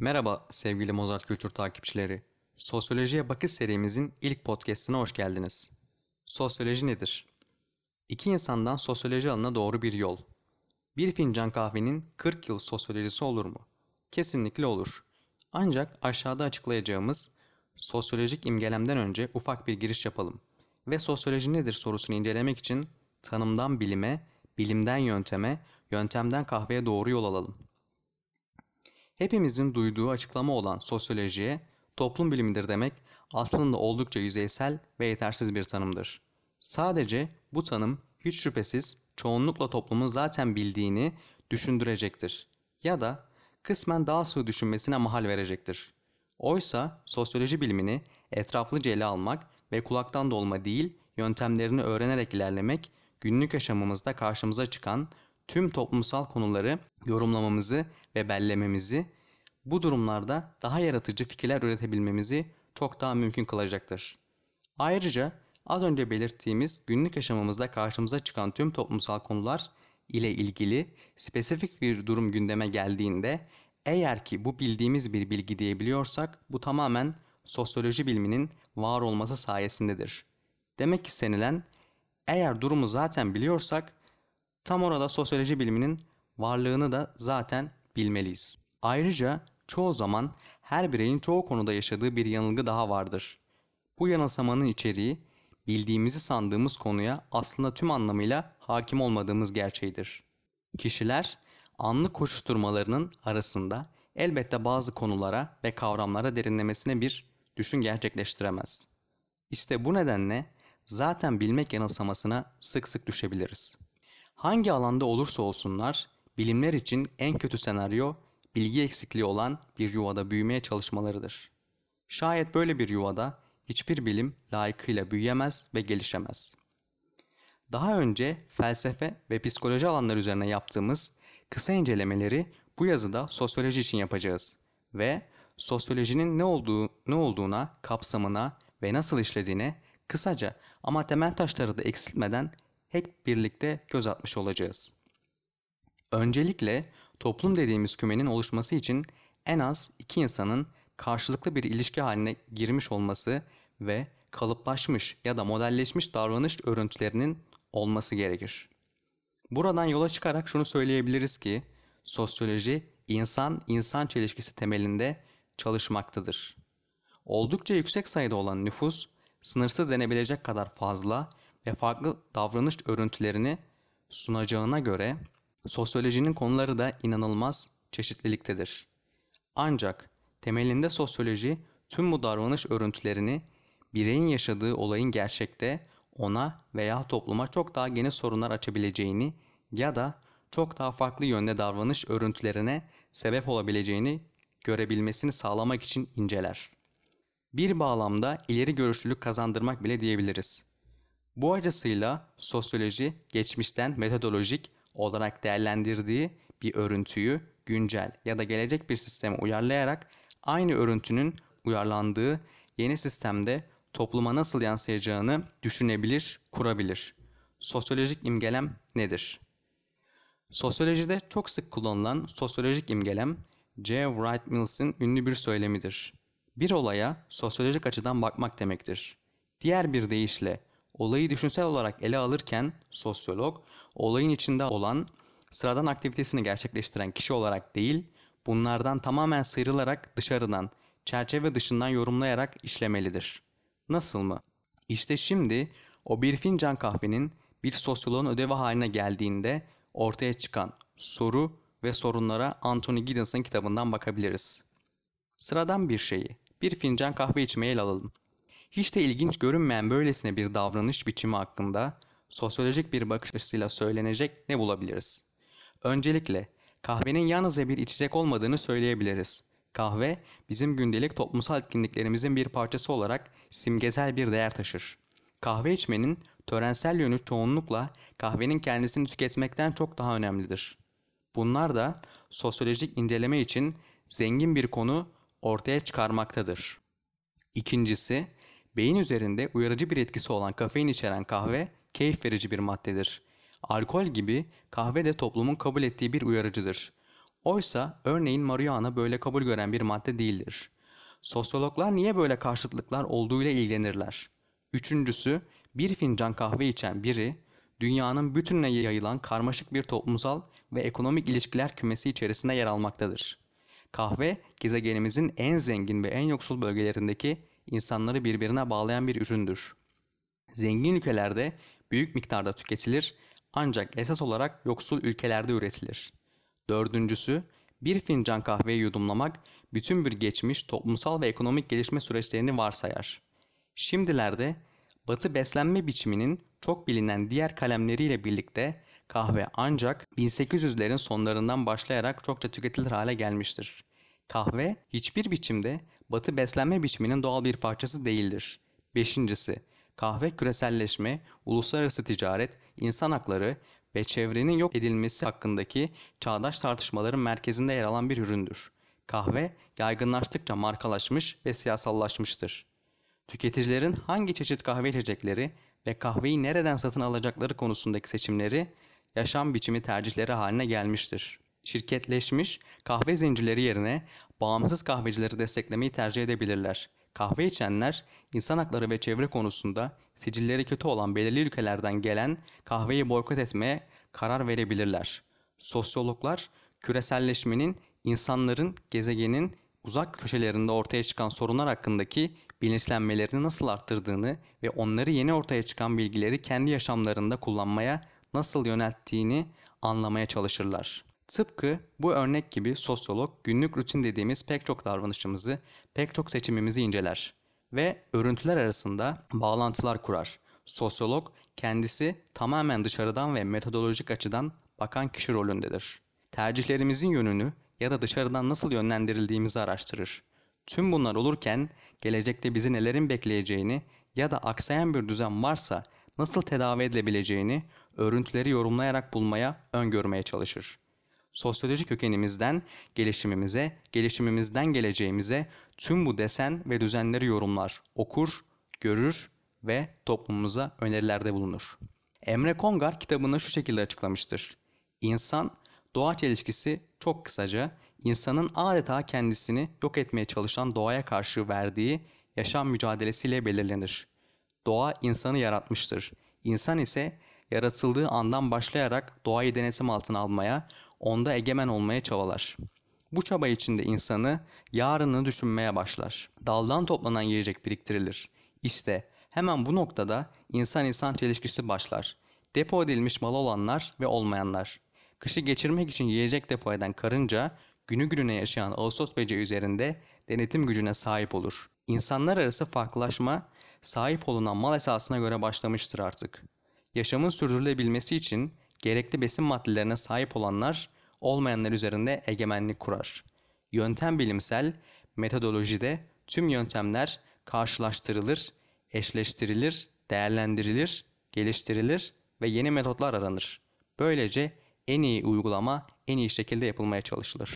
Merhaba sevgili Mozart Kültür takipçileri. Sosyolojiye Bakış serimizin ilk podcastine hoş geldiniz. Sosyoloji nedir? İki insandan sosyoloji alanına doğru bir yol. Bir fincan kahvenin 40 yıl sosyolojisi olur mu? Kesinlikle olur. Ancak aşağıda açıklayacağımız sosyolojik imgelemden önce ufak bir giriş yapalım. Ve sosyoloji nedir sorusunu incelemek için tanımdan bilime, bilimden yönteme, yöntemden kahveye doğru yol alalım. Hepimizin duyduğu açıklama olan sosyolojiye toplum bilimidir demek aslında oldukça yüzeysel ve yetersiz bir tanımdır. Sadece bu tanım hiç şüphesiz çoğunlukla toplumun zaten bildiğini düşündürecektir ya da kısmen daha sığ düşünmesine mahal verecektir. Oysa sosyoloji bilimini etraflıca ele almak ve kulaktan dolma değil, yöntemlerini öğrenerek ilerlemek, günlük yaşamımızda karşımıza çıkan tüm toplumsal konuları yorumlamamızı ve bellememizi, bu durumlarda daha yaratıcı fikirler üretebilmemizi çok daha mümkün kılacaktır. Ayrıca az önce belirttiğimiz günlük yaşamımızda karşımıza çıkan tüm toplumsal konular ile ilgili spesifik bir durum gündeme geldiğinde eğer ki bu bildiğimiz bir bilgi diyebiliyorsak bu tamamen sosyoloji biliminin var olması sayesindedir. Demek ki senilen eğer durumu zaten biliyorsak tam orada sosyoloji biliminin varlığını da zaten bilmeliyiz. Ayrıca çoğu zaman her bireyin çoğu konuda yaşadığı bir yanılgı daha vardır. Bu yanılsamanın içeriği bildiğimizi sandığımız konuya aslında tüm anlamıyla hakim olmadığımız gerçeğidir. Kişiler anlık koşuşturmalarının arasında elbette bazı konulara ve kavramlara derinlemesine bir düşün gerçekleştiremez. İşte bu nedenle zaten bilmek yanılsamasına sık sık düşebiliriz. Hangi alanda olursa olsunlar bilimler için en kötü senaryo bilgi eksikliği olan bir yuvada büyümeye çalışmalarıdır. Şayet böyle bir yuvada hiçbir bilim layıkıyla büyüyemez ve gelişemez. Daha önce felsefe ve psikoloji alanları üzerine yaptığımız kısa incelemeleri bu yazıda sosyoloji için yapacağız ve sosyolojinin ne olduğu ne olduğuna, kapsamına ve nasıl işlediğine kısaca ama temel taşları da eksiltmeden hep birlikte göz atmış olacağız. Öncelikle toplum dediğimiz kümenin oluşması için en az iki insanın karşılıklı bir ilişki haline girmiş olması ve kalıplaşmış ya da modelleşmiş davranış örüntülerinin olması gerekir. Buradan yola çıkarak şunu söyleyebiliriz ki sosyoloji insan-insan çelişkisi temelinde çalışmaktadır. Oldukça yüksek sayıda olan nüfus sınırsız denebilecek kadar fazla ve farklı davranış örüntülerini sunacağına göre sosyolojinin konuları da inanılmaz çeşitliliktedir. Ancak temelinde sosyoloji tüm bu davranış örüntülerini bireyin yaşadığı olayın gerçekte ona veya topluma çok daha geniş sorunlar açabileceğini ya da çok daha farklı yönde davranış örüntülerine sebep olabileceğini görebilmesini sağlamak için inceler. Bir bağlamda ileri görüşlülük kazandırmak bile diyebiliriz. Bu acısıyla sosyoloji geçmişten metodolojik olarak değerlendirdiği bir örüntüyü güncel ya da gelecek bir sisteme uyarlayarak aynı örüntünün uyarlandığı yeni sistemde topluma nasıl yansıyacağını düşünebilir, kurabilir. Sosyolojik imgelem nedir? Sosyolojide çok sık kullanılan sosyolojik imgelem J. Wright Mills'in ünlü bir söylemidir. Bir olaya sosyolojik açıdan bakmak demektir. Diğer bir deyişle olayı düşünsel olarak ele alırken sosyolog olayın içinde olan sıradan aktivitesini gerçekleştiren kişi olarak değil, bunlardan tamamen sıyrılarak dışarıdan, çerçeve dışından yorumlayarak işlemelidir. Nasıl mı? İşte şimdi o bir fincan kahvenin bir sosyoloğun ödevi haline geldiğinde ortaya çıkan soru ve sorunlara Anthony Giddens'ın kitabından bakabiliriz. Sıradan bir şeyi, bir fincan kahve içmeye el alalım. Hiç de ilginç görünmeyen böylesine bir davranış biçimi hakkında sosyolojik bir bakış açısıyla söylenecek ne bulabiliriz? Öncelikle kahvenin yalnızca bir içecek olmadığını söyleyebiliriz. Kahve bizim gündelik toplumsal etkinliklerimizin bir parçası olarak simgesel bir değer taşır. Kahve içmenin törensel yönü çoğunlukla kahvenin kendisini tüketmekten çok daha önemlidir. Bunlar da sosyolojik inceleme için zengin bir konu ortaya çıkarmaktadır. İkincisi, beyin üzerinde uyarıcı bir etkisi olan kafein içeren kahve keyif verici bir maddedir. Alkol gibi kahve de toplumun kabul ettiği bir uyarıcıdır. Oysa örneğin marihuana böyle kabul gören bir madde değildir. Sosyologlar niye böyle karşıtlıklar olduğuyla ilgilenirler? Üçüncüsü, bir fincan kahve içen biri, dünyanın bütününe yayılan karmaşık bir toplumsal ve ekonomik ilişkiler kümesi içerisinde yer almaktadır. Kahve, gezegenimizin en zengin ve en yoksul bölgelerindeki insanları birbirine bağlayan bir üründür. Zengin ülkelerde büyük miktarda tüketilir ancak esas olarak yoksul ülkelerde üretilir. Dördüncüsü, bir fincan kahveyi yudumlamak bütün bir geçmiş toplumsal ve ekonomik gelişme süreçlerini varsayar. Şimdilerde Batı beslenme biçiminin çok bilinen diğer kalemleriyle birlikte kahve ancak 1800'lerin sonlarından başlayarak çokça tüketilir hale gelmiştir. Kahve hiçbir biçimde Batı beslenme biçiminin doğal bir parçası değildir. Beşincisi, kahve küreselleşme, uluslararası ticaret, insan hakları ve çevrenin yok edilmesi hakkındaki çağdaş tartışmaların merkezinde yer alan bir üründür. Kahve yaygınlaştıkça markalaşmış ve siyasallaşmıştır. Tüketicilerin hangi çeşit kahve içecekleri ve kahveyi nereden satın alacakları konusundaki seçimleri yaşam biçimi tercihleri haline gelmiştir. Şirketleşmiş kahve zincirleri yerine bağımsız kahvecileri desteklemeyi tercih edebilirler. Kahve içenler insan hakları ve çevre konusunda sicilleri kötü olan belirli ülkelerden gelen kahveyi boykot etmeye karar verebilirler. Sosyologlar küreselleşmenin insanların gezegenin uzak köşelerinde ortaya çıkan sorunlar hakkındaki bilinçlenmelerini nasıl arttırdığını ve onları yeni ortaya çıkan bilgileri kendi yaşamlarında kullanmaya nasıl yönelttiğini anlamaya çalışırlar. Tıpkı bu örnek gibi sosyolog günlük rutin dediğimiz pek çok davranışımızı, pek çok seçimimizi inceler ve örüntüler arasında bağlantılar kurar. Sosyolog kendisi tamamen dışarıdan ve metodolojik açıdan bakan kişi rolündedir. Tercihlerimizin yönünü ya da dışarıdan nasıl yönlendirildiğimizi araştırır. Tüm bunlar olurken gelecekte bizi nelerin bekleyeceğini ya da aksayan bir düzen varsa nasıl tedavi edilebileceğini örüntüleri yorumlayarak bulmaya, öngörmeye çalışır. Sosyoloji kökenimizden gelişimimize, gelişimimizden geleceğimize tüm bu desen ve düzenleri yorumlar, okur, görür ve toplumumuza önerilerde bulunur. Emre Kongar kitabında şu şekilde açıklamıştır. İnsan doğa çelişkisi çok kısaca insanın adeta kendisini yok etmeye çalışan doğaya karşı verdiği yaşam mücadelesiyle belirlenir. Doğa insanı yaratmıştır. İnsan ise yaratıldığı andan başlayarak doğayı denetim altına almaya, onda egemen olmaya çabalar. Bu çaba içinde insanı yarını düşünmeye başlar. Daldan toplanan yiyecek biriktirilir. İşte hemen bu noktada insan insan çelişkisi başlar. Depo edilmiş mal olanlar ve olmayanlar. Kışı geçirmek için yiyecek depo eden karınca günü gününe yaşayan Ağustos böceği üzerinde denetim gücüne sahip olur. İnsanlar arası farklılaşma sahip olunan mal esasına göre başlamıştır artık. Yaşamın sürdürülebilmesi için gerekli besin maddelerine sahip olanlar olmayanlar üzerinde egemenlik kurar. Yöntem bilimsel, metodolojide tüm yöntemler karşılaştırılır, eşleştirilir, değerlendirilir, geliştirilir ve yeni metotlar aranır. Böylece en iyi uygulama en iyi şekilde yapılmaya çalışılır.